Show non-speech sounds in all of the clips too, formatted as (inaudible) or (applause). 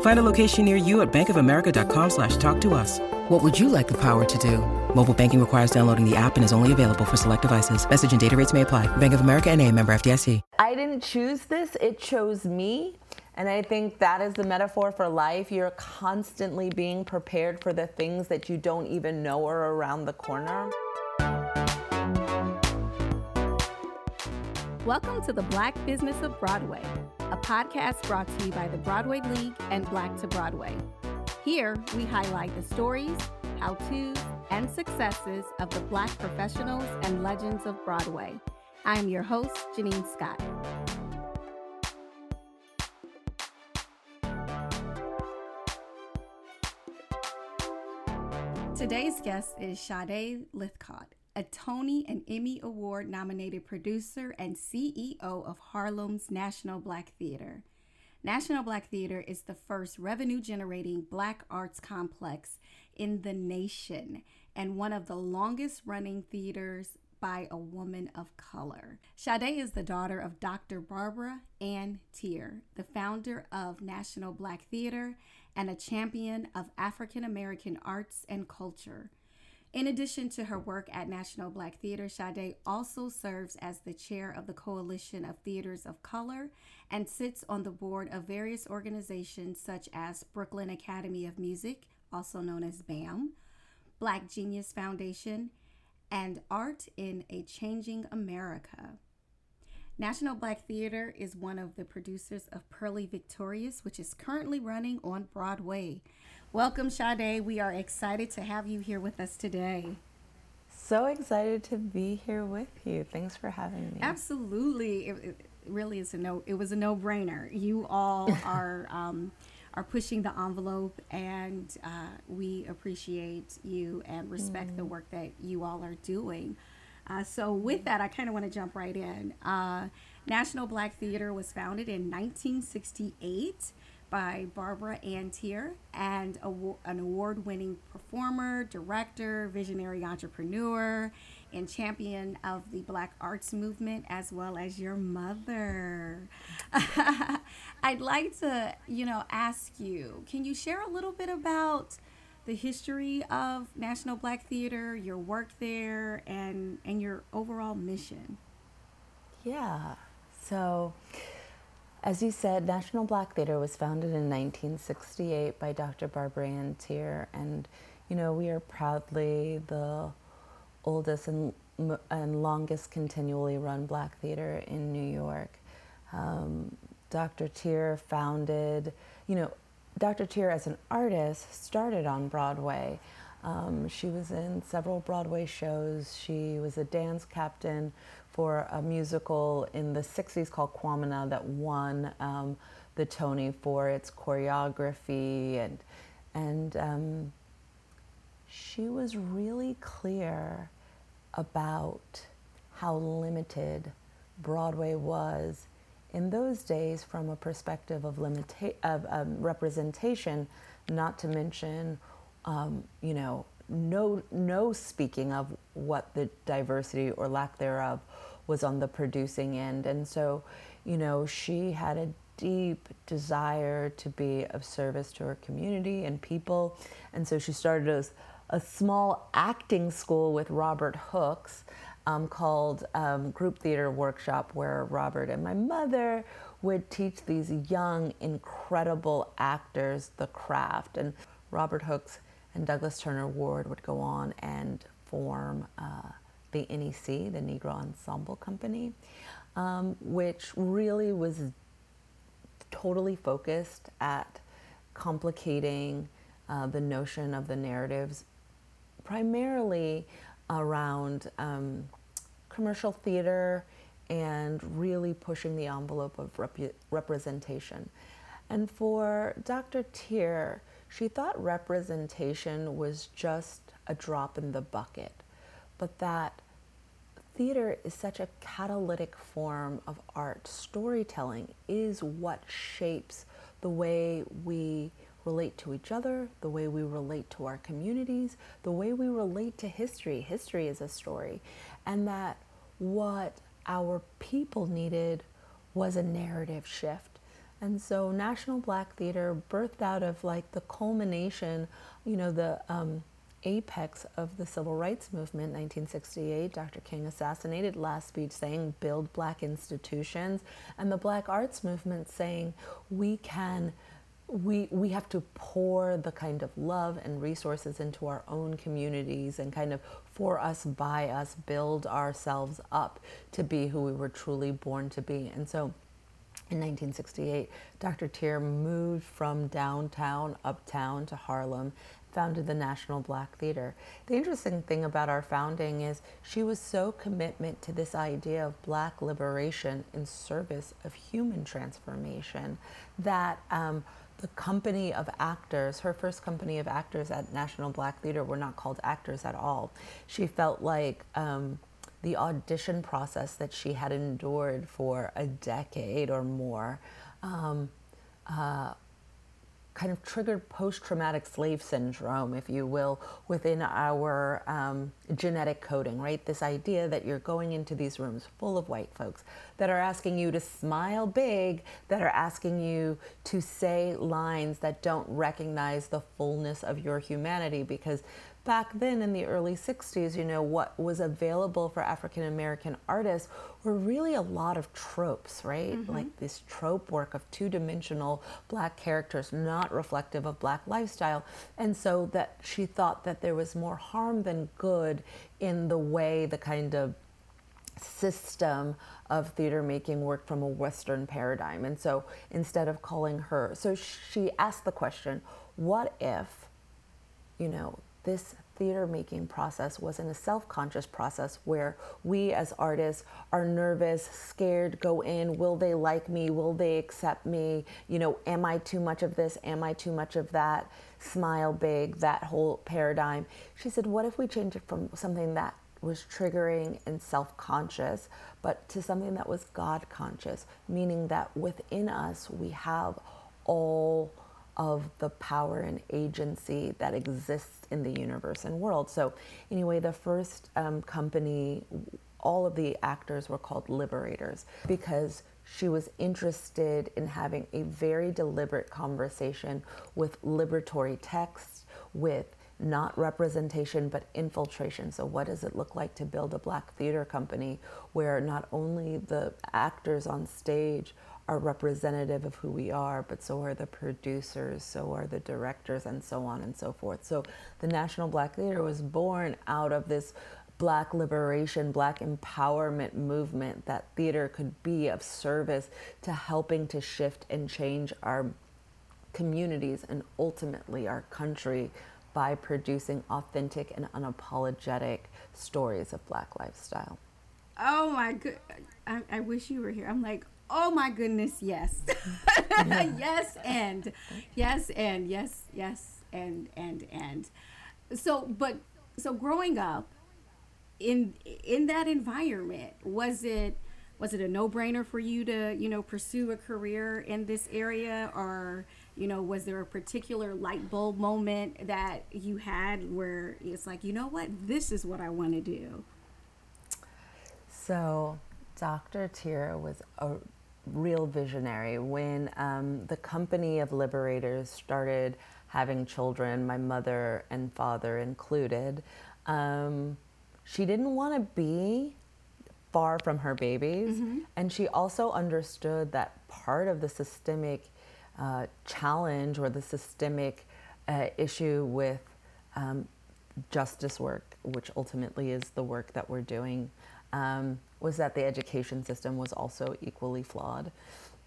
Find a location near you at bankofamerica.com slash talk to us. What would you like the power to do? Mobile banking requires downloading the app and is only available for select devices. Message and data rates may apply. Bank of America and a member FDIC. I didn't choose this, it chose me. And I think that is the metaphor for life. You're constantly being prepared for the things that you don't even know are around the corner. Welcome to the Black Business of Broadway, a podcast brought to you by the Broadway League and Black to Broadway. Here, we highlight the stories, how to's, and successes of the Black professionals and legends of Broadway. I am your host, Janine Scott. Today's guest is Sade Lythcott, a Tony and Emmy Award nominated producer and CEO of Harlem's National Black Theater. National Black Theater is the first revenue generating black arts complex in the nation and one of the longest running theaters by a woman of color. Sade is the daughter of Dr. Barbara Ann Teer, the founder of National Black Theater and a champion of African American arts and culture. In addition to her work at National Black Theater, Sade also serves as the chair of the Coalition of Theaters of Color and sits on the board of various organizations such as Brooklyn Academy of Music, also known as BAM, Black Genius Foundation, and Art in a Changing America. National Black Theater is one of the producers of Purlie Victorious, which is currently running on Broadway. Welcome, Sade. We are excited to have you here with us today. So excited to be here with you. Thanks for having me. Absolutely. It, it really is a no. It was a no-brainer. You all (laughs) are um, are pushing the envelope, and uh, we appreciate you and respect mm. the work that you all are doing. Uh, so, with that, I kind of want to jump right in. Uh, National Black Theater was founded in 1968 by Barbara Ann Teer, and an award winning performer, director, visionary entrepreneur, and champion of the Black arts movement, as well as your mother. (laughs) I'd like to, you know, ask you can you share a little bit about? the history of National Black Theater, your work there, and and your overall mission. Yeah. So, as you said, National Black Theater was founded in 1968 by Dr. Barbara Ann Teer, and you know we are proudly the oldest and, and longest continually run black theater in New York. Um, Dr. Teer founded, you know, Dr. Teer as an artist started on Broadway. Um, she was in several Broadway shows. She was a dance captain for a musical in the 60s called Kwamina that won um, the Tony for its choreography and and um, she was really clear about how limited Broadway was in those days from a perspective of, limita- of um, representation, not to mention, um, you know, no, no speaking of what the diversity or lack thereof was on the producing end. And so, you know, she had a deep desire to be of service to her community and people. And so she started a, a small acting school with Robert Hooks um, called um, Group Theater Workshop, where Robert and my mother would teach these young, incredible actors the craft. And Robert Hooks and Douglas Turner Ward would go on and form uh, the NEC, the Negro Ensemble Company, um, which really was totally focused at complicating uh, the notion of the narratives, primarily around um, commercial theater and really pushing the envelope of rep- representation. And for Dr. Teer, she thought representation was just a drop in the bucket, but that theater is such a catalytic form of art. Storytelling is what shapes the way we relate to each other, the way we relate to our communities, the way we relate to history. History is a story. And that what our people needed was a narrative shift. And so National Black Theater birthed out of like the culmination, you know, the um, apex of the civil rights movement, 1968. Dr. King assassinated last speech saying, build black institutions. And the black arts movement saying, we can we we have to pour the kind of love and resources into our own communities and kind of for us by us build ourselves up to be who we were truly born to be and so in 1968 dr teer moved from downtown uptown to harlem founded the national black theater the interesting thing about our founding is she was so commitment to this idea of black liberation in service of human transformation that um, the company of actors, her first company of actors at National Black Theater were not called actors at all. She felt like um, the audition process that she had endured for a decade or more um, uh, kind of triggered post traumatic slave syndrome, if you will, within our um, genetic coding, right? This idea that you're going into these rooms full of white folks that are asking you to smile big, that are asking you to say lines that don't recognize the fullness of your humanity because back then in the early 60s, you know, what was available for African American artists were really a lot of tropes, right? Mm-hmm. Like this trope work of two dimensional black characters, not reflective of black lifestyle. And so that she thought that there was more harm than good in the way the kind of system of theater making worked from a Western paradigm. And so instead of calling her, so she asked the question, what if, you know, this theater making process wasn't a self conscious process where we as artists are nervous, scared, go in, will they like me? Will they accept me? You know, am I too much of this? Am I too much of that? Smile big, that whole paradigm. She said, what if we change it from something that was triggering and self conscious, but to something that was God conscious, meaning that within us we have all of the power and agency that exists in the universe and world. So, anyway, the first um, company, all of the actors were called liberators because she was interested in having a very deliberate conversation with liberatory texts, with not representation but infiltration. So, what does it look like to build a black theater company where not only the actors on stage are representative of who we are, but so are the producers, so are the directors, and so on and so forth. So the National Black Theater was born out of this black liberation, black empowerment movement that theater could be of service to helping to shift and change our communities and ultimately our country by producing authentic and unapologetic stories of black lifestyle. Oh my good. I, I wish you were here. I'm like, oh my goodness, yes. (laughs) yes, and yes, and yes, yes, and and and. So, but so growing up in in that environment, was it was it a no brainer for you to you know pursue a career in this area, or you know was there a particular light bulb moment that you had where it's like you know what this is what I want to do. So Dr. Teer was a real visionary. When um, the company of liberators started having children, my mother and father included, um, she didn't want to be far from her babies. Mm-hmm. And she also understood that part of the systemic uh, challenge or the systemic uh, issue with um, justice work which ultimately is the work that we're doing, um, was that the education system was also equally flawed.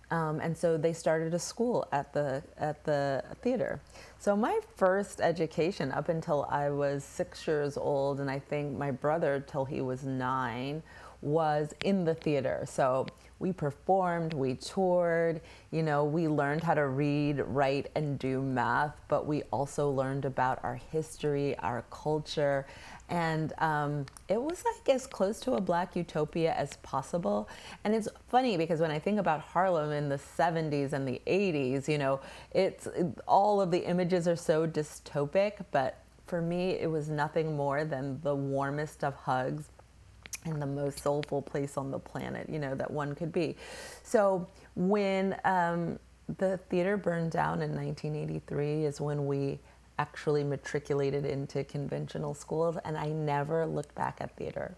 Um, and so they started a school at the at the theater. So my first education up until I was six years old, and I think my brother till he was nine, was in the theater. So we performed, we toured, you know, we learned how to read, write, and do math, but we also learned about our history, our culture, and um, it was like as close to a black utopia as possible. And it's funny because when I think about Harlem in the 70s and the 80s, you know, it's it, all of the images are so dystopic, but for me, it was nothing more than the warmest of hugs and the most soulful place on the planet, you know, that one could be. So when um, the theater burned down in 1983 is when we actually matriculated into conventional schools and I never looked back at theater.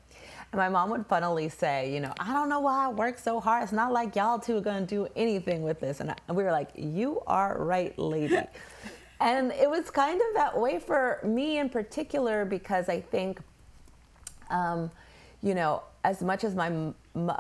And my mom would funnily say, you know, I don't know why I work so hard. It's not like y'all two are going to do anything with this. And, I, and we were like, you are right, lady. (laughs) and it was kind of that way for me in particular because I think, um, you know, as much as my,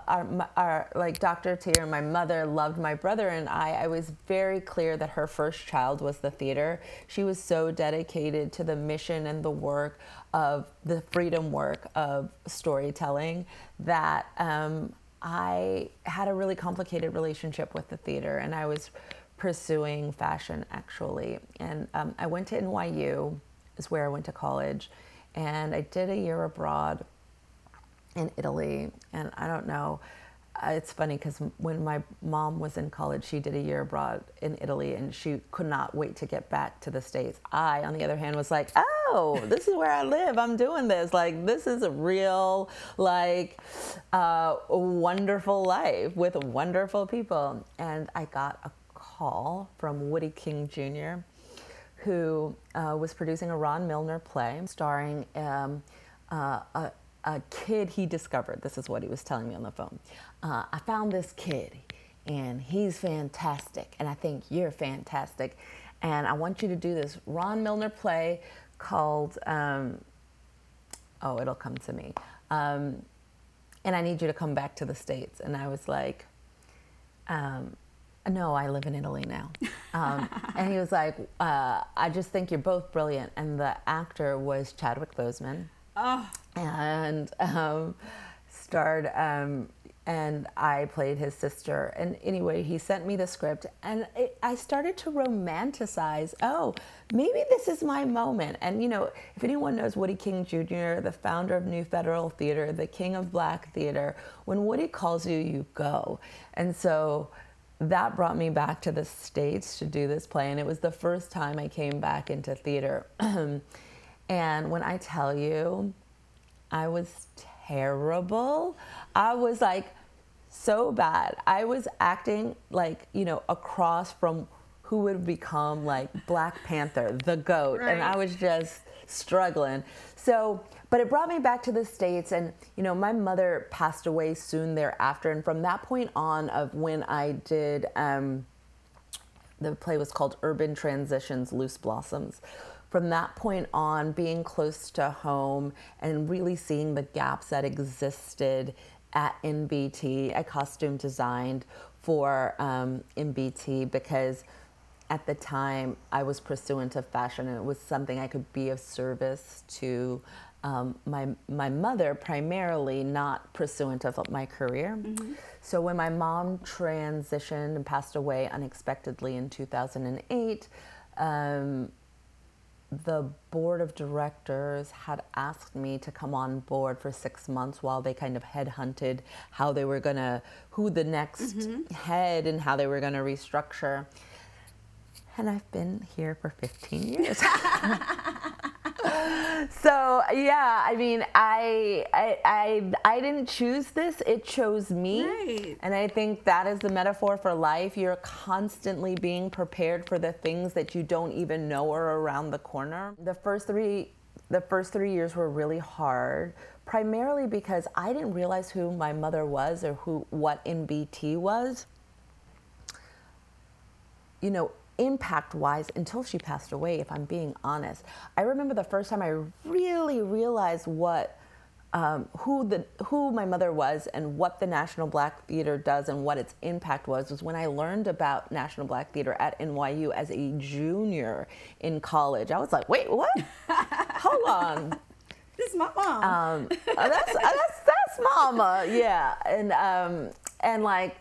our, our, like Dr. And my mother loved my brother and I, I was very clear that her first child was the theater. She was so dedicated to the mission and the work of the freedom work of storytelling that um, I had a really complicated relationship with the theater and I was pursuing fashion actually. And um, I went to NYU, is where I went to college, and I did a year abroad in Italy. And I don't know, uh, it's funny because when my mom was in college, she did a year abroad in Italy and she could not wait to get back to the States. I, on the other hand, was like, oh, this is where I live. I'm doing this. Like, this is a real, like, uh, wonderful life with wonderful people. And I got a call from Woody King Jr., who uh, was producing a Ron Milner play starring um, uh, a, a kid he discovered. This is what he was telling me on the phone. Uh, I found this kid, and he's fantastic, and I think you're fantastic. And I want you to do this Ron Milner play called, um, oh, it'll come to me. Um, and I need you to come back to the States. And I was like, um, no, I live in Italy now. Um, and he was like, uh, I just think you're both brilliant. And the actor was Chadwick Boseman. Oh. And um, starred, um, and I played his sister. And anyway, he sent me the script, and it, I started to romanticize. Oh, maybe this is my moment. And you know, if anyone knows Woody King Jr., the founder of New Federal Theater, the king of Black theater, when Woody calls you, you go. And so that brought me back to the States to do this play. And it was the first time I came back into theater. (clears throat) And when I tell you, I was terrible. I was like so bad. I was acting like, you know, across from who would become like Black Panther, the goat. Right. And I was just struggling. So, but it brought me back to the States. And, you know, my mother passed away soon thereafter. And from that point on, of when I did, um, the play was called Urban Transitions Loose Blossoms from that point on, being close to home and really seeing the gaps that existed at NBT, I costume designed for um, NBT because at the time I was pursuant of fashion and it was something I could be of service to um, my, my mother primarily, not pursuant of my career. Mm-hmm. So when my mom transitioned and passed away unexpectedly in 2008, um, the board of directors had asked me to come on board for six months while they kind of headhunted how they were going to, who the next mm-hmm. head and how they were going to restructure. And I've been here for 15 years. (laughs) (laughs) so yeah, I mean, I, I, I I didn't choose this; it chose me. Right. And I think that is the metaphor for life. You're constantly being prepared for the things that you don't even know are around the corner. The first three, the first three years were really hard, primarily because I didn't realize who my mother was or who what NBT was. You know, impact wise until she passed away, if I'm being honest. I remember the first time I really realized what. Um, who the who my mother was and what the National Black Theater does and what its impact was was when I learned about National Black Theater at NYU as a junior in college. I was like, wait, what? (laughs) Hold on. This is my mom. Um, uh, that's, uh, that's that's mama, yeah, and um, and like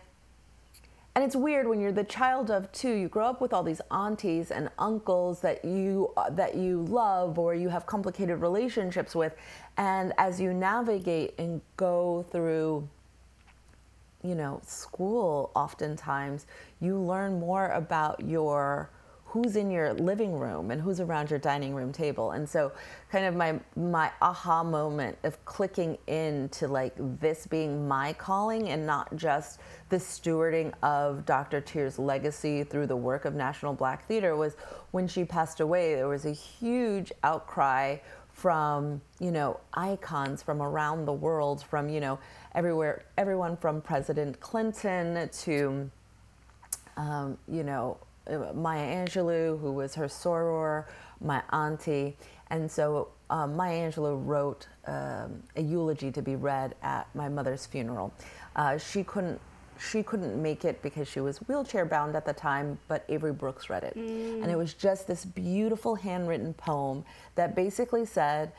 and it's weird when you're the child of two you grow up with all these aunties and uncles that you uh, that you love or you have complicated relationships with. And as you navigate and go through you know school oftentimes you learn more about your who's in your living room and who's around your dining room table. And so kind of my my aha moment of clicking into like this being my calling and not just the stewarding of Dr. Teer's legacy through the work of National Black Theater was when she passed away there was a huge outcry from you know icons from around the world from you know everywhere everyone from President Clinton to um, you know Maya Angelou, who was her soror, my auntie. And so um, Maya Angelou wrote um, a eulogy to be read at my mother's funeral. Uh, she couldn't she couldn't make it because she was wheelchair bound at the time, but Avery Brooks read it. Mm. And it was just this beautiful handwritten poem that basically said,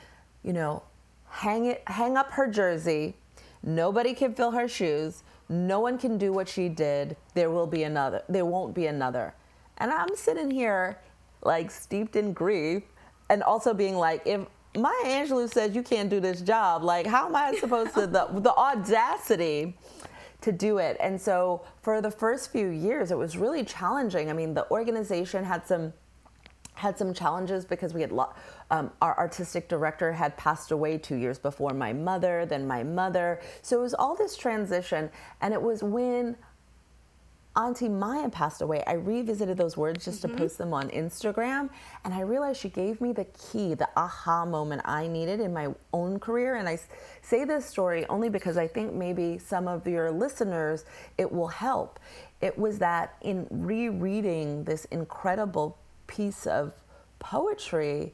you know, hang it hang up her jersey, nobody can fill her shoes, no one can do what she did, there will be another there won't be another. And I'm sitting here like steeped in grief and also being like, if Maya Angelou says you can't do this job, like how am I supposed to, the, the audacity to do it? And so for the first few years, it was really challenging. I mean, the organization had some had some challenges because we had lo- um, our artistic director had passed away two years before my mother, then my mother. So it was all this transition, and it was when Auntie Maya passed away, I revisited those words just mm-hmm. to post them on Instagram. And I realized she gave me the key, the aha moment I needed in my own career. And I say this story only because I think maybe some of your listeners, it will help. It was that in rereading this incredible piece of poetry,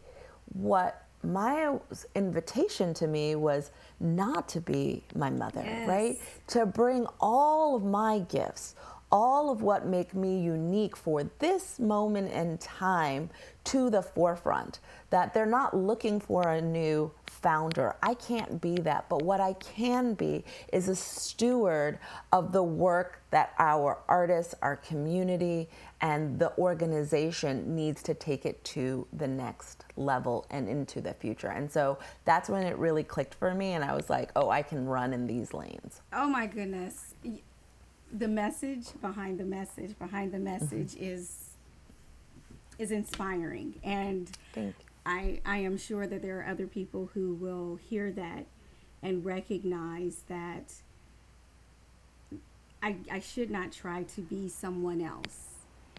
what Maya's invitation to me was not to be my mother, yes. right? To bring all of my gifts, all of what make me unique for this moment in time to the forefront that they're not looking for a new founder. I can't be that but what i can be is a steward of the work that our artists our community and the organization needs to take it to the next level and into the future. And so that's when it really clicked for me and i was like oh i can run in these lanes. Oh my goodness the message behind the message behind the message mm-hmm. is is inspiring and I I am sure that there are other people who will hear that and recognize that I I should not try to be someone else.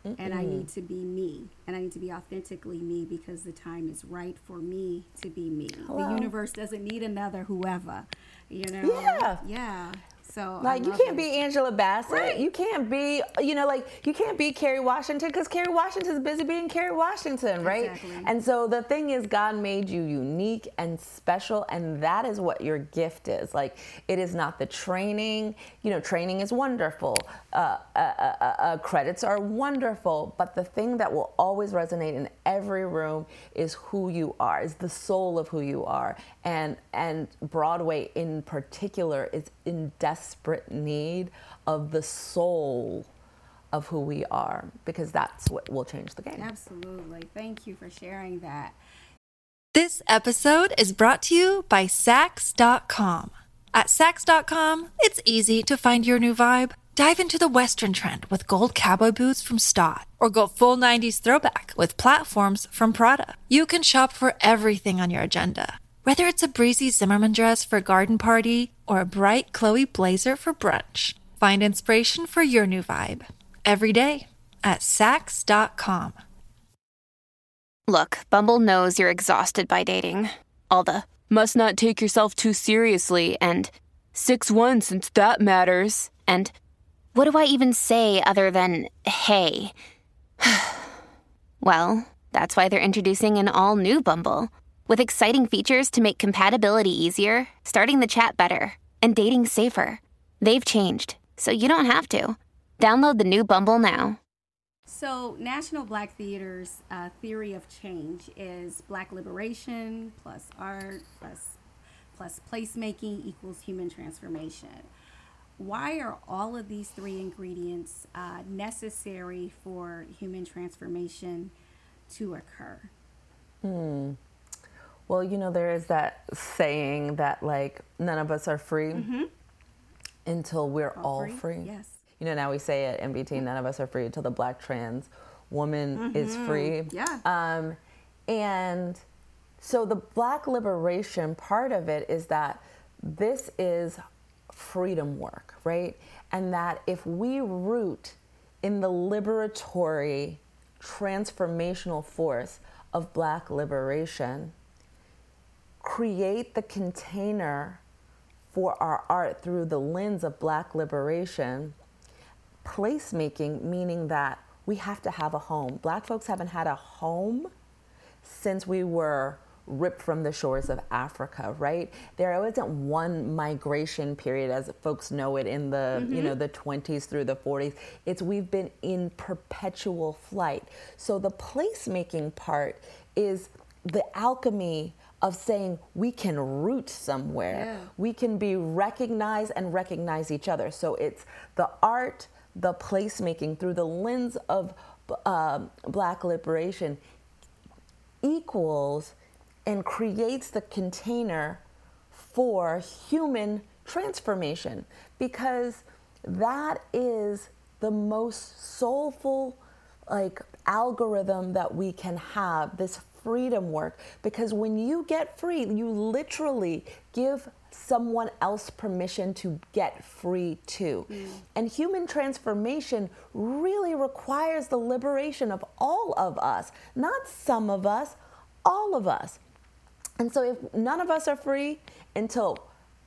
Mm-mm. And I need to be me. And I need to be authentically me because the time is right for me to be me. Hello. The universe doesn't need another whoever. You know? Yeah. Yeah. So like you can't it. be Angela Bassett. Right. You can't be you know like you can't be Kerry Washington because Kerry Washington's busy being Kerry Washington, right? Exactly. And so the thing is, God made you unique and special, and that is what your gift is. Like it is not the training. You know, training is wonderful. Uh, uh, uh, uh, uh credits are wonderful, but the thing that will always resonate in every room is who you are. Is the soul of who you are, and and Broadway in particular is in desperate need of the soul of who we are because that's what will change the game. Absolutely. Thank you for sharing that. This episode is brought to you by Saks.com. At Saks.com, it's easy to find your new vibe. Dive into the Western trend with gold cowboy boots from Staud, or go full 90s throwback with platforms from Prada. You can shop for everything on your agenda whether it's a breezy Zimmerman dress for a garden party or a bright Chloe blazer for brunch, find inspiration for your new vibe every day at Saks.com. Look, Bumble knows you're exhausted by dating. All the must not take yourself too seriously and 6 1 since that matters. And what do I even say other than hey? (sighs) Well, that's why they're introducing an all new Bumble with exciting features to make compatibility easier, starting the chat better, and dating safer. They've changed, so you don't have to. Download the new Bumble now. So, National Black Theater's uh, theory of change is black liberation plus art plus plus placemaking equals human transformation. Why are all of these three ingredients uh, necessary for human transformation to occur? Hmm. Well, you know, there is that saying that like none of us are free Mm-hmm. until we're all, free. Yes. You know, now we say it, at NBT, none of us are free until the black trans woman is free. Mm-hmm. Yeah. Um, and so the black liberation part of it is that this is freedom work, right? And that if we root in the liberatory, transformational force of black liberation, create the container for our art through the lens of black liberation, placemaking, meaning that we have to have a home. Black folks haven't had a home since we were ripped from the shores of Africa, right? There wasn't one migration period as folks know it in the, you mm-hmm. know, the 20s through the 40s. It's we've been in perpetual flight. So the placemaking part is the alchemy of saying we can root somewhere. Yeah. We can be recognized and recognize each other. So it's the art, the placemaking through the lens of um, black liberation equals and creates the container for human transformation because that is the most soulful like algorithm that we can have this freedom work because when you get free you literally give someone else permission to get free too. Mm. And human transformation really requires the liberation of all of us not some of us all of us. And so, if none of us are free until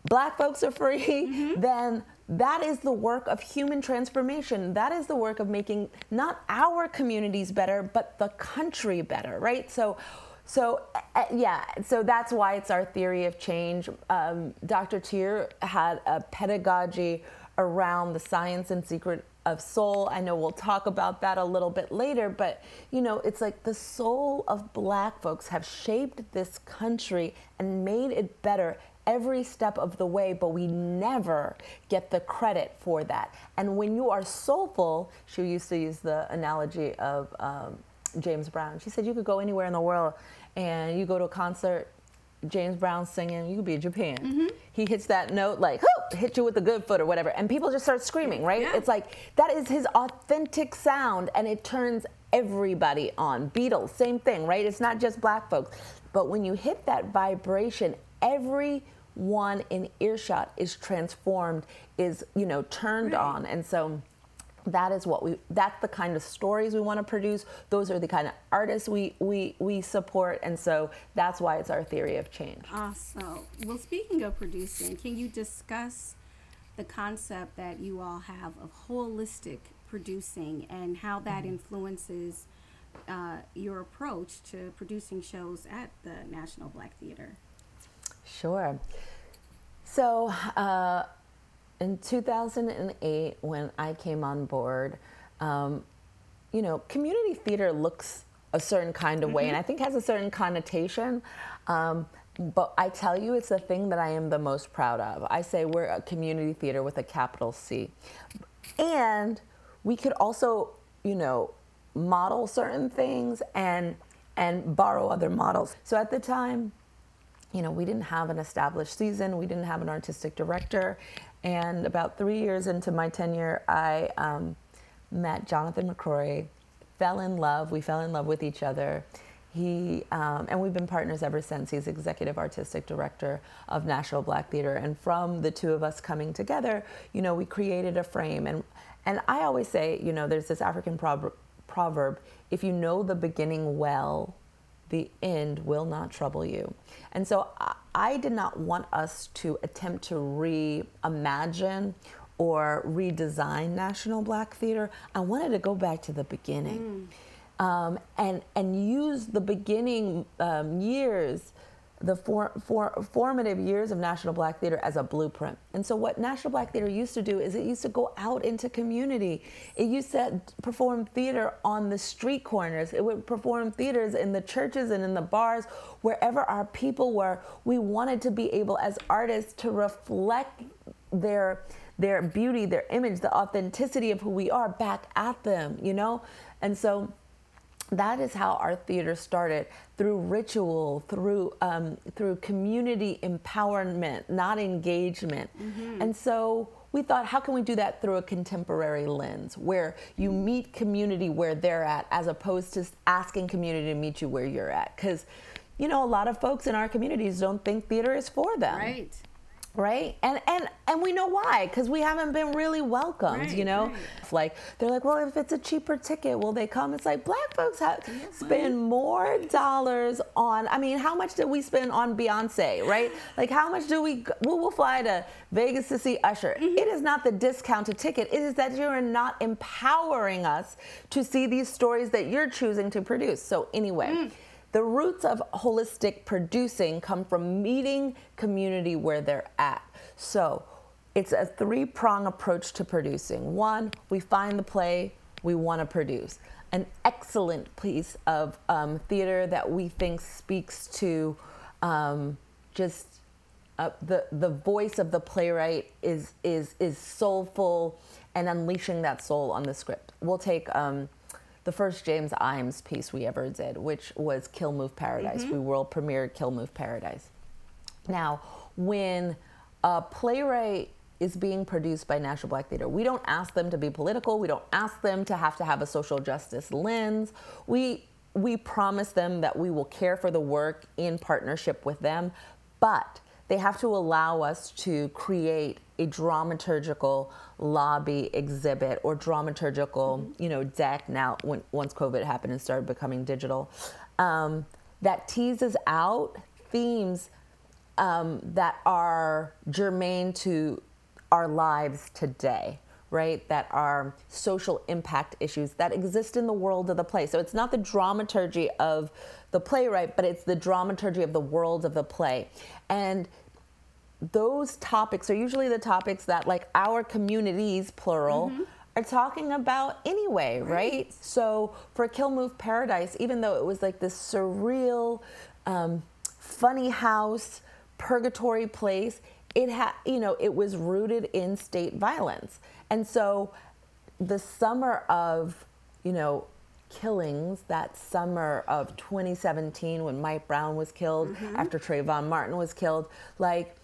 black folks are free, mm-hmm. (laughs) then that is the work of human transformation. That is the work of making not our communities better, but the country better, right? So, so uh, yeah, so that's why it's our theory of change. Um, Dr. Teer had a pedagogy around the science and secret of soul. I know we'll talk about that a little bit later, but you know, it's like the soul of black folks have shaped this country and made it better every step of the way, but we never get the credit for that. And when you are soulful, she used to use the analogy of um, James Brown. She said you could go anywhere in the world and you go to a concert James Brown singing, you could be in Japan. He hits that note like, "Hoo!" hit you with the good foot or whatever, and people just start screaming, right? Yeah. It's like that is his authentic sound, and it turns everybody on. Beatles, same thing, right? It's not just black folks, but when you hit that vibration, everyone in earshot is transformed, is you know turned on, and so that is what we that's the kind of stories we want to produce. Those are the kind of artists we we we support. And so that's why it's our theory of change. Awesome. Well, speaking of producing, can you discuss the concept that you all have of holistic producing and how that influences uh, your approach to producing shows at the National Black Theater? Sure. So, uh, in 2008, when I came on board, um, you know, community theater looks a certain kind of way, and I think has a certain connotation. Um, but I tell you, it's the thing that I am the most proud of. I say we're a community theater with a capital C. And we could also, you know, model certain things and and borrow other models. So at the time, you know, we didn't have an established season, we didn't have an artistic director. And about three years into my tenure, I um, met Jonathan McCrory, fell in love. We fell in love with each other. He um, and we've been partners ever since. He's executive artistic director of National Black Theater, and from the two of us coming together, you know, we created a frame. And and I always say, you know, there's this African proverb, proverb: if you know the beginning well, the end will not trouble you. And so I, I did not want us to attempt to reimagine or redesign National Black Theater. I wanted to go back to the beginning. um, and and use the beginning um, years the for, for, formative years of National Black Theater as a blueprint. And so, what National Black Theater used to do is it used to go out into community. It used to perform theater on the street corners. It would perform theaters in the churches and in the bars, wherever our people were. We wanted to be able, as artists, to reflect their their beauty, their image, the authenticity of who we are back at them. You know, and so that is how our theater started through ritual, through um, through community empowerment, not engagement. Mm-hmm. And so we thought, how can we do that through a contemporary lens, where you meet community where they're at, as opposed to asking community to meet you where you're at? Because you know, a lot of folks in our communities don't think theater is for them. Right right? And and and we know why because we haven't been really welcomed right, you know? right. like they're like well if it's a cheaper ticket will they come? It's like black folks have spend more dollars on i mean how much did we spend on beyonce right? Like how much do we we will fly to vegas to see usher. Mm-hmm. it is not the discounted ticket. It is that you're not empowering us to see these stories that you're choosing to produce. So anyway mm the roots of holistic producing come from meeting community where they're at. So it's a three prong approach to producing. One, we find the play we want to produce. An excellent piece of um, theater that we think speaks to um, just uh, the the voice of the playwright is is is soulful and unleashing that soul on the script. We'll take um, the first James Ijames piece we ever did, which was Kill Move Paradise. Mm-hmm. We world premiered Kill Move Paradise. Now, when a playwright is being produced by National Black Theater, we don't ask them to be political. We don't ask them to have to have a social justice lens. We we promise them that we will care for the work in partnership with them, but they have to allow us to create a dramaturgical lobby exhibit or dramaturgical, mm-hmm. you know, deck now when once COVID happened and started becoming digital, um, that teases out themes um, that are germane to our lives today right, that are social impact issues that exist in the world of the play. So it's not the dramaturgy of the playwright, but it's the dramaturgy of the world of the play. And those topics are usually the topics that like our communities plural mm-hmm. are talking about anyway right. right. so for kill move paradise even though it was like this surreal um, funny house purgatory place it had you know it was rooted in state violence and so the summer of you know killings that summer of 2017 when Mike Brown was killed mm-hmm. after Trayvon Martin was killed like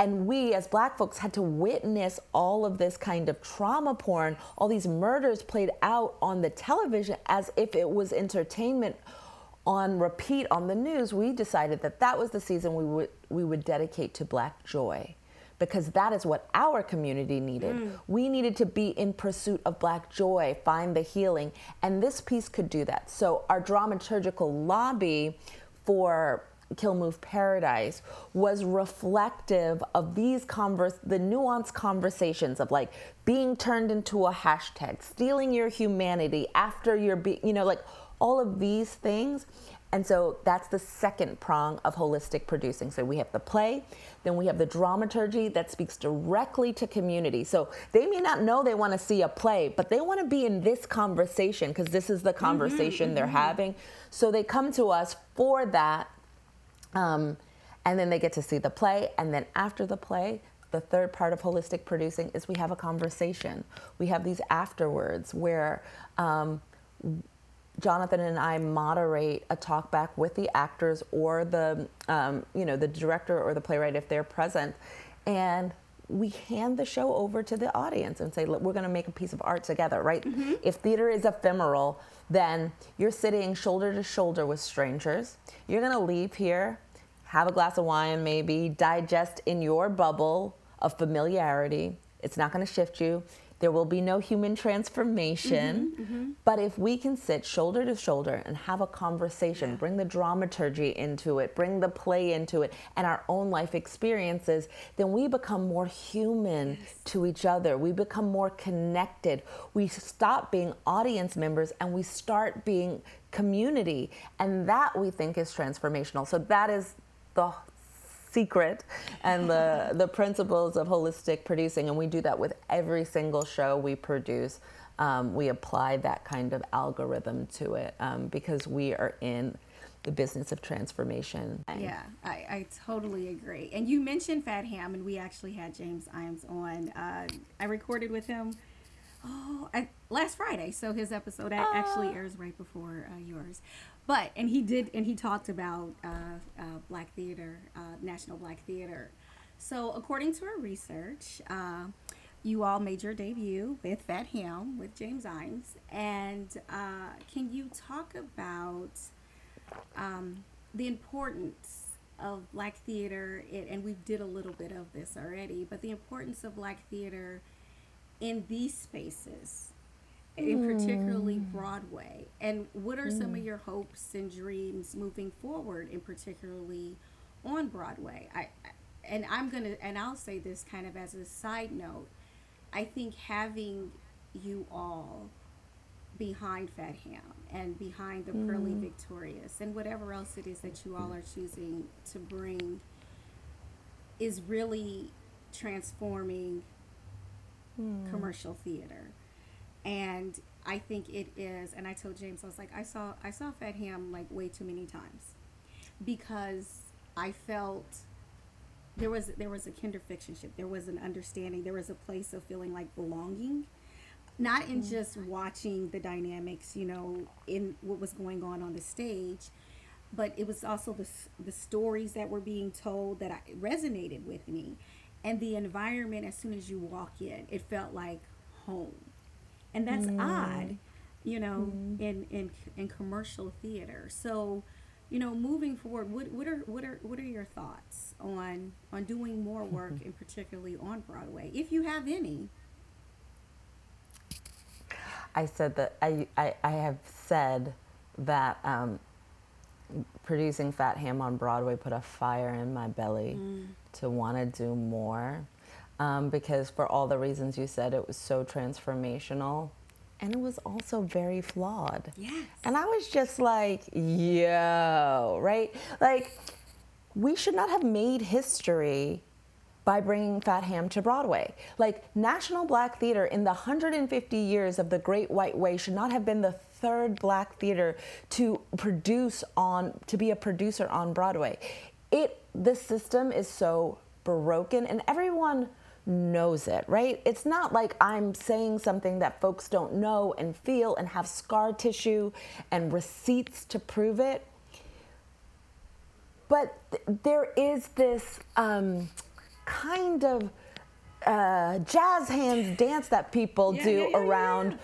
and we as black folks had to witness all of this kind of trauma porn, all these murders played out on the television as if it was entertainment on repeat on the news. We decided that that was the season we would we would dedicate to black joy because that is what our community needed. Mm. We needed to be in pursuit of black joy, find the healing, and this piece could do that. So our dramaturgical lobby for Kill Move Paradise was reflective of these converse, the nuanced conversations of like being turned into a hashtag, stealing your humanity after you're be, you know, like all of these things. And so that's the second prong of holistic producing. So we have the play, then we have the dramaturgy that speaks directly to community. So they may not know they want to see a play, but they want to be in this conversation because this is the mm-hmm, conversation mm-hmm, they're mm-hmm. having. So they come to us for that um, and then they get to see the play. And then after the play, the third part of holistic producing is we have a conversation. We have these afterwards where um, Jonathan and I moderate a talk back with the actors or the um, you know the director or the playwright if they're present, and we hand the show over to the audience and say, Look, we're going to make a piece of art together, right? Mm-hmm. If theater is ephemeral, then you're sitting shoulder to shoulder with strangers. You're going to leave here, have a glass of wine, maybe digest in your bubble of familiarity. It's not going to shift you. There will be no human transformation. Mm-hmm, but if we can sit shoulder to shoulder and have a conversation, yeah. bring the dramaturgy into it, bring the play into it, and our own life experiences, then we become more human yes. to each other. We become more connected. We stop being audience members and we start being community. And that we think is transformational. So that is the secret and the, (laughs) the principles of holistic producing. And we do that with every single show we produce. Um, we apply that kind of algorithm to it um, because we are in the business of transformation. Yeah, I, I, totally agree. And you mentioned Fat Ham, and we actually had James Ijames on. Uh, I recorded with him oh I, last Friday, so his episode uh, actually airs right before uh, yours. But and he did, and he talked about uh, uh, Black Theater, uh, National Black Theater. So according to our research, uh, you all made your debut with Fat Ham with James Ijames, and uh, can you talk about um, the importance of Black theater? It, and we did a little bit of this already, but the importance of Black theater in these spaces in particularly mm. Broadway? And what are some of mm. your hopes and dreams moving forward, in particularly on Broadway? I and I'm gonna and I'll say this kind of as a side note. I think having you all behind Fat Ham and behind the mm. Purlie Victorious and whatever else it is that you all are choosing to bring is really transforming mm. commercial theater and I think it is. And I told James, I was like, I saw I saw Fat Ham like way too many times because I felt there was there was a kinder fictionship. There was an understanding. There was a place of feeling like belonging, not in mm-hmm. just watching the dynamics, you know, in what was going on on the stage, but it was also the the stories that were being told that I, resonated with me, and the environment. As soon as you walk in, it felt like home and that's mm. odd you know mm. in in in commercial theater so you know moving forward what what are what are what are your thoughts on on doing more (laughs) work and particularly on broadway if you have any i said that i i, I have said that um, producing fat ham on broadway put a fire in my belly mm. to want to do more um, because for all the reasons you said, it was so transformational. And it was also very flawed. Yes. And I was just like, yo, right? Like, we should not have made history by bringing Fat Ham to Broadway. Like, National Black Theater in the 150 years of the Great White Way should not have been the third black theater to produce on, to be a producer on Broadway. It, the system is so broken, and everyone knows it, right? It's not like I'm saying something that folks don't know and feel and have scar tissue and receipts to prove it. But th- there is this um, kind of uh, jazz hands dance that people yeah, do yeah, yeah, around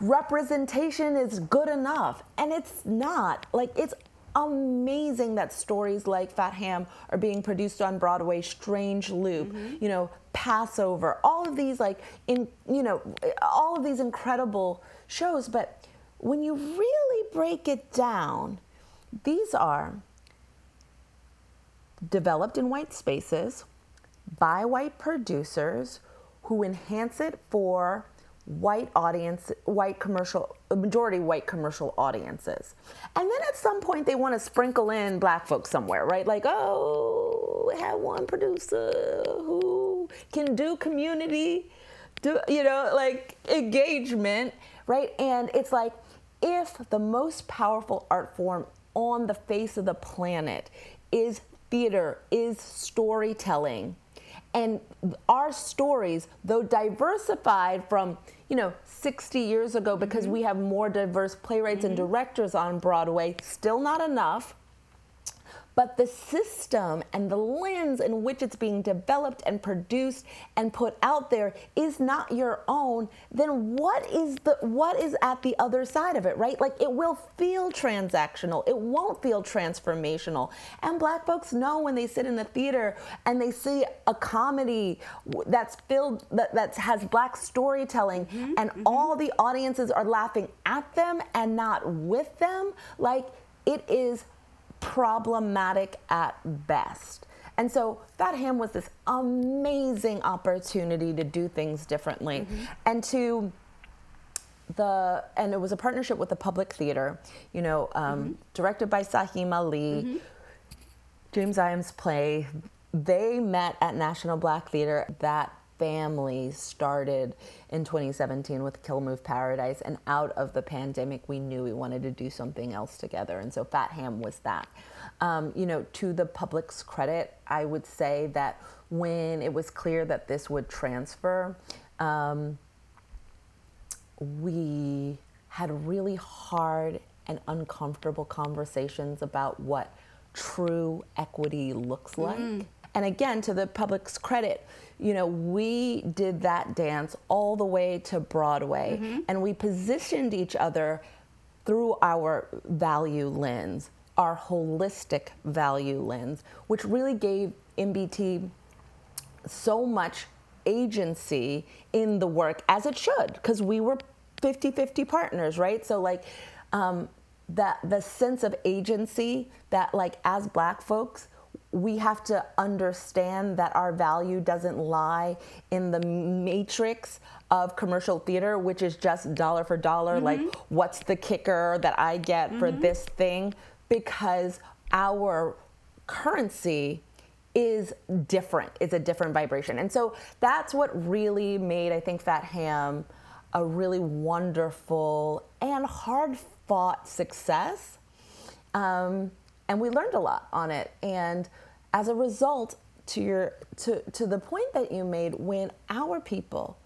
representation is good enough. And it's not. Like, it's amazing that stories like Fat Ham are being produced on Broadway, Strange Loop, mm-hmm. you know, Passover, all of these like in you know, all of these incredible shows, but when you really break it down, these are developed in white spaces by white producers who enhance it for white audience, white commercial, majority white commercial audiences. And then at some point they want to sprinkle in black folks somewhere, right? Like, oh, have one producer who can do community, do you know, like engagement, right? And it's like if the most powerful art form on the face of the planet is theater, is storytelling, and our stories, though diversified from you know, 60 years ago because mm-hmm. we have more diverse playwrights mm-hmm. and directors on Broadway. Still not enough. But the system and the lens in which it's being developed and produced and put out there is not your own, then what is the what is at the other side of it, right? Like it will feel transactional. It won't feel transformational. And black folks know when they sit in the theater and they see a comedy that's filled that that has black storytelling mm-hmm, and mm-hmm. all the audiences are laughing at them and not with them, like it is problematic at best. And so Fat Ham was this amazing opportunity to do things differently mm-hmm. and to the and it was a partnership with the public theater you know um, mm-hmm. directed by Saheem Ali mm-hmm. James Ijames play they met at National Black Theater that family started in 2017 with Kill Move Paradise. And out of the pandemic, we knew we wanted to do something else together. And so Fat Ham was that. Um, you know, to the public's credit, I would say that when it was clear that this would transfer, um, we had really hard and uncomfortable conversations about what true equity looks like. Mm. And again, to the public's credit, you know, we did that dance all the way to Broadway, mm-hmm. and we positioned each other through our value lens, our holistic value lens, which really gave NBT so much agency in the work as it should, because we were 50 50 partners, right? So, like, um, that the sense of agency that, like, as black folks, we have to understand that our value doesn't lie in the matrix of commercial theater, which is just dollar for dollar, mm-hmm. like what's the kicker that I get mm-hmm. for this thing, because our currency is different. It's a different vibration. And so that's what really made, I think, Fat Ham a really wonderful and hard fought success. Um, and we learned a lot on it. And as a result, to your to to the point that you made, when our people,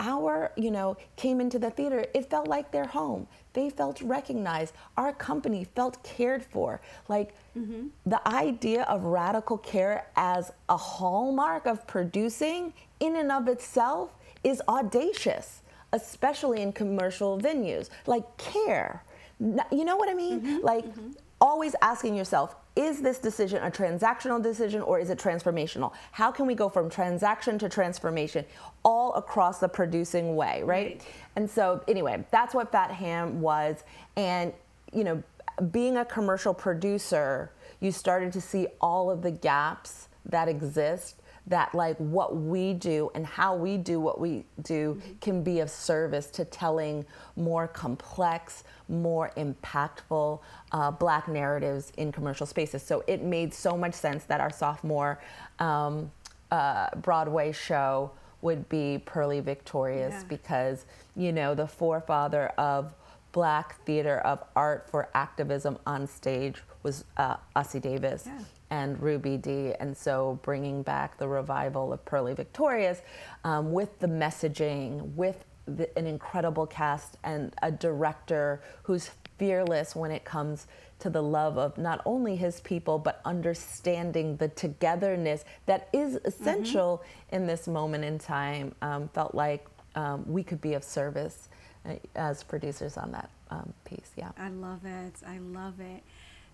our you know came into the theater, it felt like their home. They felt recognized. Our company felt cared for. Like mm-hmm. the idea of radical care as a hallmark of producing, in and of itself, is audacious, especially in commercial venues. Like care. You know what I mean? Mm-hmm. Like. Mm-hmm always asking yourself is this decision a transactional decision or is it transformational? How can we go from transaction to transformation all across the producing way, right? right. And so, anyway, that's what Fat Ham was. And, you know, being a commercial producer, you started to see all of the gaps that exist that like what we do and how we do what we do mm-hmm. can be of service to telling more complex, more impactful uh, black narratives in commercial spaces. So it made so much sense that our sophomore um, uh, Broadway show would be Purlie Victorious yeah. because, you know, the forefather of black theater of art for activism on stage was uh, Ossie Davis. Yeah and Ruby Dee. And so bringing back the revival of Purlie Victorious um, with the messaging, with the, an incredible cast and a director who's fearless when it comes to the love of not only his people, but understanding the togetherness that is essential mm-hmm. in this moment in time. Um, felt like um, we could be of service uh, as producers on that um, piece. Yeah. I love it. I love it.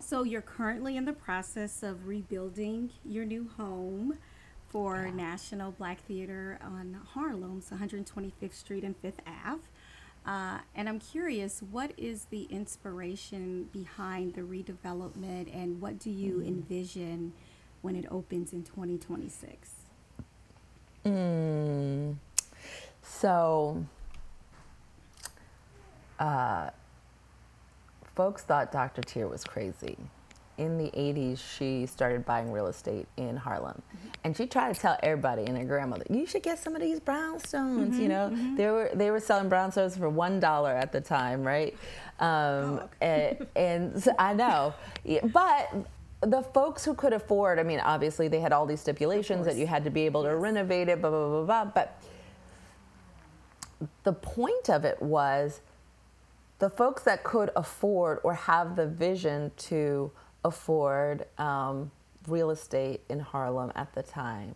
So you're currently in the process of rebuilding your new home for yeah. National Black Theater on Harlem's 125th Street and Fifth Ave. Uh, and I'm curious, what is the inspiration behind the redevelopment and what do you mm. envision when it opens in 2026? Mm. So, uh, folks thought Dr. Teer was crazy. In the 80s, she started buying real estate in Harlem. Mm-hmm. And she tried to tell everybody and her grandmother, you should get some of these brownstones. Mm-hmm, you know, mm-hmm. they, were, they were selling brownstones for $1 at the time, right? Um, oh, okay. and, and so, I know. But the folks who could afford, I mean, obviously they had all these stipulations that you had to be able to yes. renovate it, blah, blah, blah, blah. But the point of it was the folks that could afford or have the vision to afford um, real estate in Harlem at the time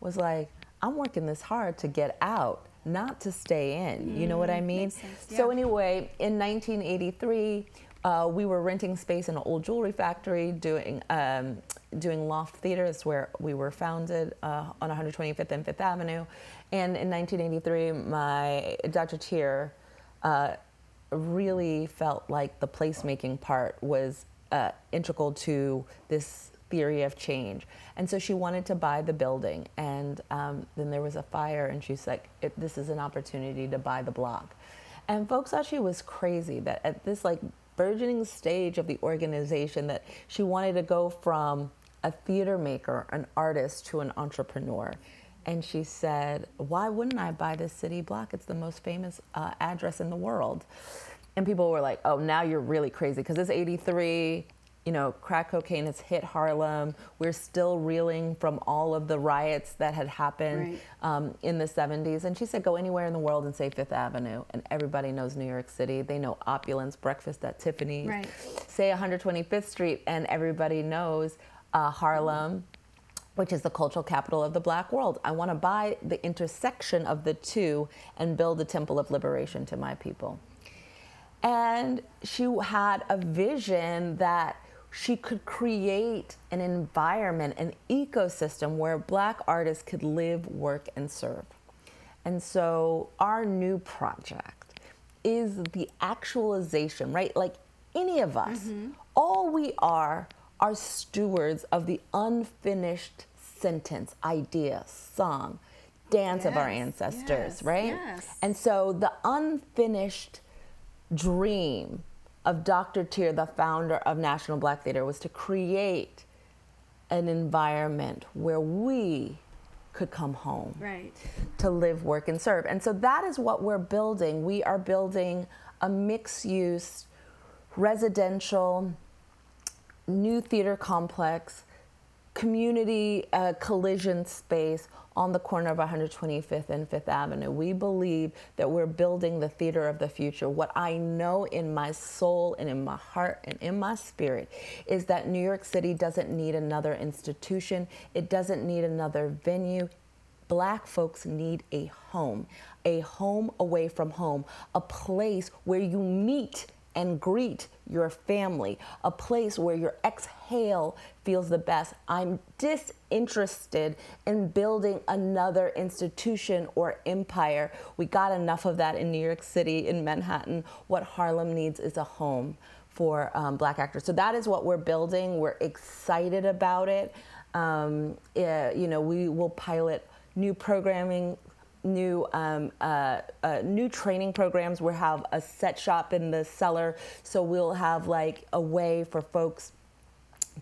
was like, I'm working this hard to get out, not to stay in. You know what I Mm, mean? makes sense, So anyway, in 1983, uh, we were renting space in an old jewelry factory, doing um, doing loft theater. That's where we were founded uh, on 125th and Fifth Avenue. And in 1983, my Dr. Teer uh, really felt like the placemaking part was uh, integral to this theory of change. And so she wanted to buy the building. And um, then there was a fire, and she's like, This is an opportunity to buy the block. And folks thought she was crazy that at this like burgeoning stage of the organization that she wanted to go from a theater maker, an artist, to an entrepreneur. And she said, Why wouldn't I buy this city block? It's the most famous uh, address in the world. And people were like, Oh, now you're really crazy because it's 83. You know, crack cocaine has hit Harlem. We're still reeling from all of the riots that had happened Right. um, in the 70s. And she said, go anywhere in the world and say Fifth Avenue. And everybody knows New York City. They know opulence, breakfast at Tiffany's. Right. Say 125th Street, and everybody knows uh, Harlem, which is the cultural capital of the black world. I want to buy the intersection of the two and build a temple of liberation to my people. And she had a vision that she could create an environment, an ecosystem where black artists could live, work, and serve. And so our new project is the actualization, right? Like any of us, mm-hmm. all we are are stewards of the unfinished sentence, idea, song, dance of our ancestors, yes, right? yes. And so the unfinished dream of Dr. Teer, the founder of National Black Theater, was to create an environment where we could come home Right. to live, work, and serve. And so that is what we're building. We are building a mixed use, residential, new theater complex, community uh, collision space on the corner of 125th and Fifth Avenue. We believe that we're building the theater of the future. What I know in my soul and in my heart and in my spirit is that New York City doesn't need another institution, it doesn't need another venue. Black folks need a home, a home away from home, a place where you meet and greet your family, a place where your exhale feels the best. I'm disinterested in building another institution or empire. We got enough of that in New York City, in Manhattan. What Harlem needs is a home for um, black actors. So that is what we're building. We're excited about it. Um, yeah, you know, we will pilot new programming new um, uh, uh, new training programs. We'll have a set shop in the cellar, so we'll have like a way for folks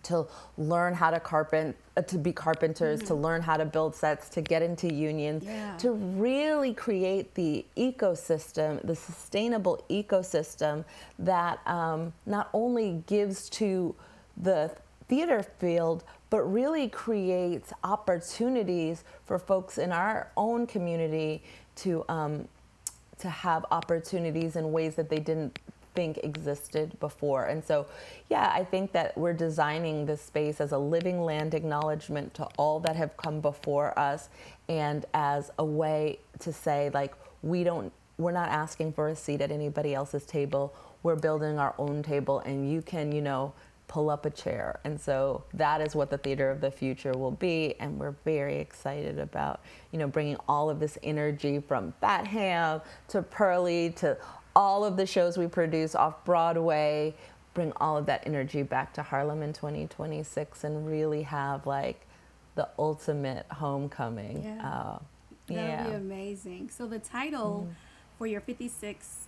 to learn how to carpent, uh, to be carpenters, to learn how to build sets, to get into unions, Yeah. to really create the ecosystem, the sustainable ecosystem that um, not only gives to the theater field, but really creates opportunities for folks in our own community to um, to have opportunities in ways that they didn't think existed before. And so, yeah, I think that we're designing this space as a living land acknowledgement to all that have come before us and as a way to say like we don't we're not asking for a seat at anybody else's table. We're building our own table and you can, you know, pull up a chair. And so that is what the theater of the future will be. And we're very excited about, you know, bringing all of this energy from Fat Ham to Purlie to all of the shows we produce off Broadway, bring all of that energy back to Harlem in 2026 and really have like the ultimate homecoming. Yeah. Uh, That would yeah. be amazing. So the title for your 56th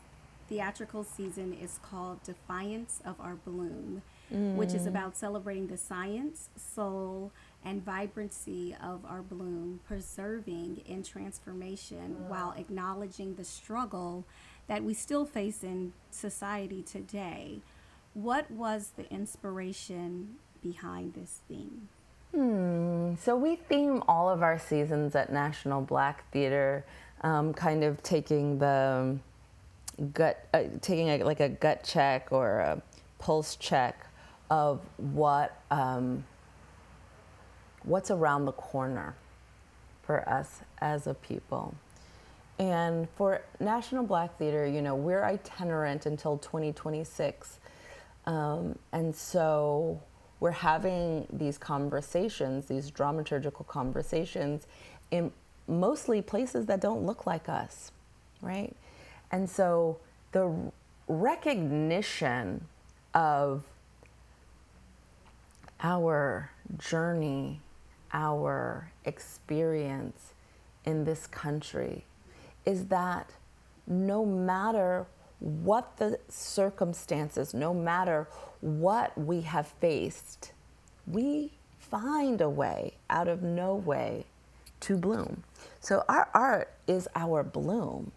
theatrical season is called Defiance of Our Bloom, which is about celebrating the science, soul, and vibrancy of our bloom, preserving in transformation while acknowledging the struggle that we still face in society today. What was the inspiration behind this theme? Hmm. So we theme all of our seasons at National Black Theater, um, kind of taking the gut, uh, taking a, like a gut check or a pulse check of what um, what's around the corner for us as a people. And for National Black Theater, you know, we're itinerant until 2026. Um, and so we're having these conversations, these dramaturgical conversations, in mostly places that don't look like us, right? And so the recognition of our journey, our experience in this country is that no matter what the circumstances, no matter what we have faced, we find a way out of no way to bloom. So our art is our bloom.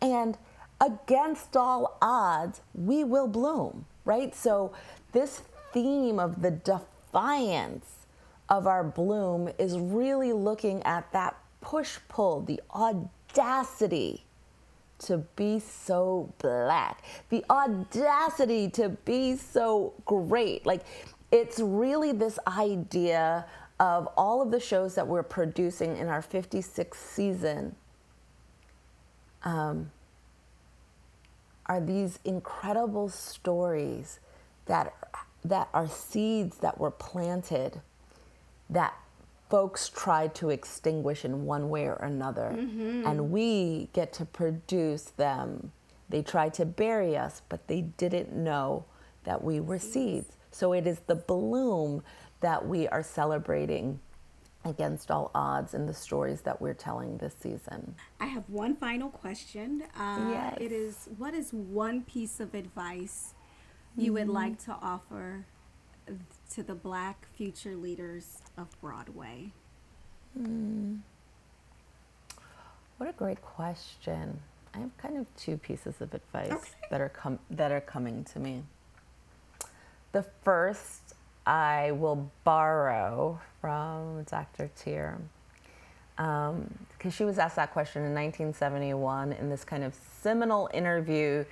And against all odds, we will bloom, right? So this theme of the defiance of our bloom is really looking at that push pull, the audacity to be so black, the audacity to be so great. Like, it's really this idea of all of the shows that we're producing in our 56th season um, are these incredible stories that, that are seeds that were planted that folks tried to extinguish in one way or another. Mm-hmm. And we get to produce them. They tried to bury us, but they didn't know that we were seeds. So it is the bloom that we are celebrating against all odds in the stories that we're telling this season. I have one final question. Uh, yes. It is what is one piece of advice you mm-hmm. would like to offer to the black future leaders of Broadway? Mm. What a great question. I have kind of two pieces of advice okay. that are com- that are coming to me. The first I will borrow from Dr. Teer because um, she was asked that question in 1971 in this kind of seminal interview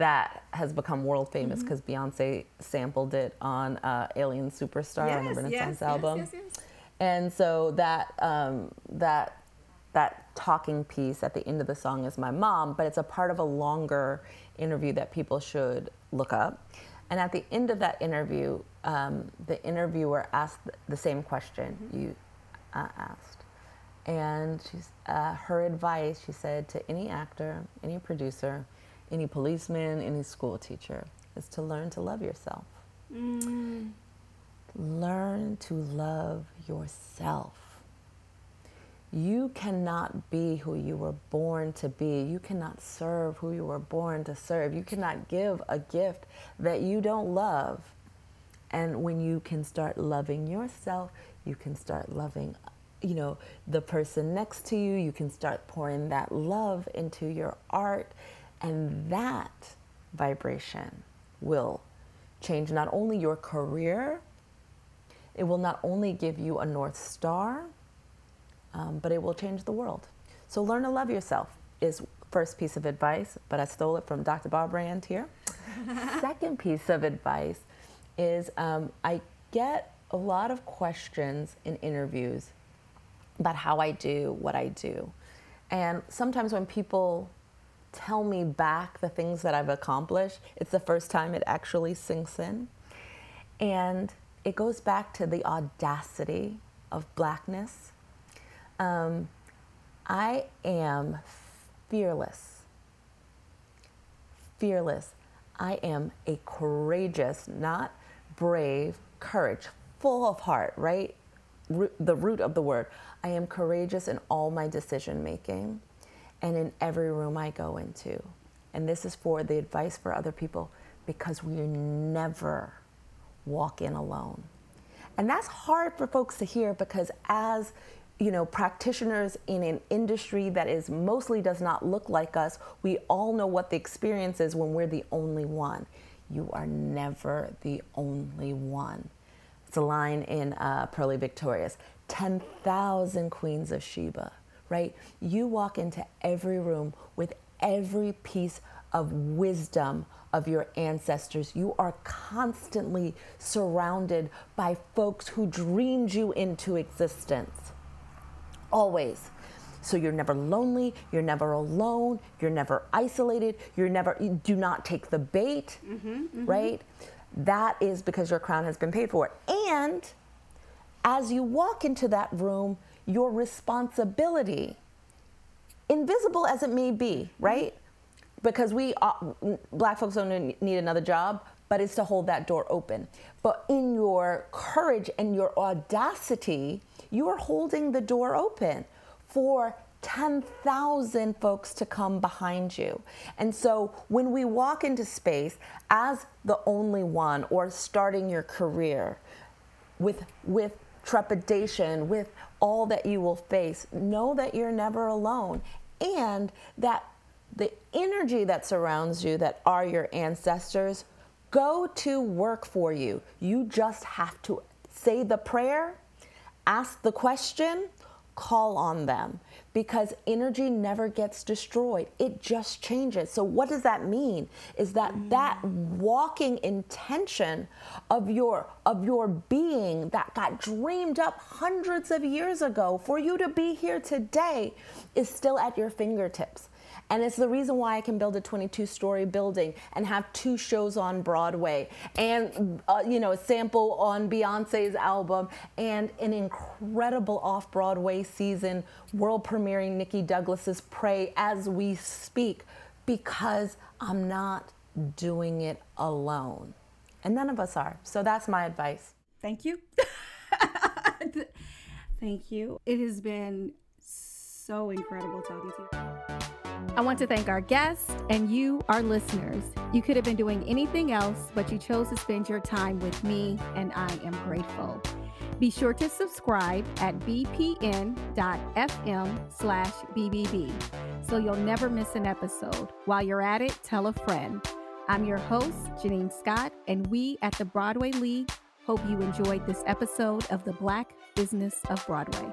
that has become world famous because mm-hmm. Beyonce sampled it on uh, Alien Superstar yes, on the Renaissance yes, album. Yes, and so that um, that that talking piece at the end of the song is my mom, but it's a part of a longer interview that people should look up. And at the end of that interview, um, the interviewer asked the same question mm-hmm. you uh, asked. And she's, uh, her advice, she said to any actor, any producer, any policeman, any school teacher, is to learn to love yourself. Mm. Learn to love yourself. You cannot be who you were born to be. You cannot serve who you were born to serve. You cannot give a gift that you don't love. And when you can start loving yourself, you can start loving you know the person next to you you can start pouring that love into your art and that vibration will change not only your career, it will not only give you a North Star, um, but it will change the world. So learn to love yourself is first piece of advice, but I stole it from Dr. Barbara Ann Teer. (laughs) Second piece of advice is um, I get a lot of questions in interviews about how I do what I do. And sometimes when people tell me back the things that I've accomplished, it's the first time it actually sinks in. And it goes back to the audacity of blackness. Um, I am fearless. Fearless. I am a courageous, not brave, courage, full of heart, right? the root of the word. I am courageous in all my decision making and in every room I go into. And this is for the advice for other people because we never walk in alone. And that's hard for folks to hear because as you know, practitioners in an industry that is mostly does not look like us, we all know what the experience is when we're the only one. You are never the only one. It's a line in uh, Purlie Victorious 10,000 queens of Sheba right? You walk into every room with every piece of wisdom of your ancestors. You are constantly surrounded by folks who dreamed you into existence. Always. So you're never lonely, you're never alone, you're never isolated, you're never, you do not take the bait, mm-hmm, mm-hmm. right? That is because your crown has been paid for. And as you walk into that room, your responsibility, invisible as it may be, right? Because we, uh, black folks don't need another job, but it's to hold that door open. But in your courage and your audacity, you are holding the door open for 10,000 folks to come behind you. And so when we walk into space as the only one or starting your career with, with trepidation, with all that you will face, know that you're never alone and that the energy that surrounds you, that are your ancestors, go to work for you. You just have to say the prayer, ask the question, call on them because energy never gets destroyed. It just changes. So what does that mean? Is that mm. that walking intention of your of your being that got dreamed up hundreds of years ago for you to be here today is still at your fingertips and it's the reason why I can build a 22 story building and have two shows on Broadway and, uh, you know, a sample on Beyonce's album and an incredible off Broadway season, world premiering Nikki Douglas's Pray as we speak, because I'm not doing it alone. And none of us are. So that's my advice. Thank you. (laughs) Thank you. It has been so incredible talking to you. I want to thank our guests and you, our listeners. You could have been doing anything else, but you chose to spend your time with me, and I am grateful. Be sure to subscribe at bpn.fm slash BBB so you'll never miss an episode. While you're at it, tell a friend. I'm your host, Janine Scott, and we at the Broadway League hope you enjoyed this episode of The Black Business of Broadway.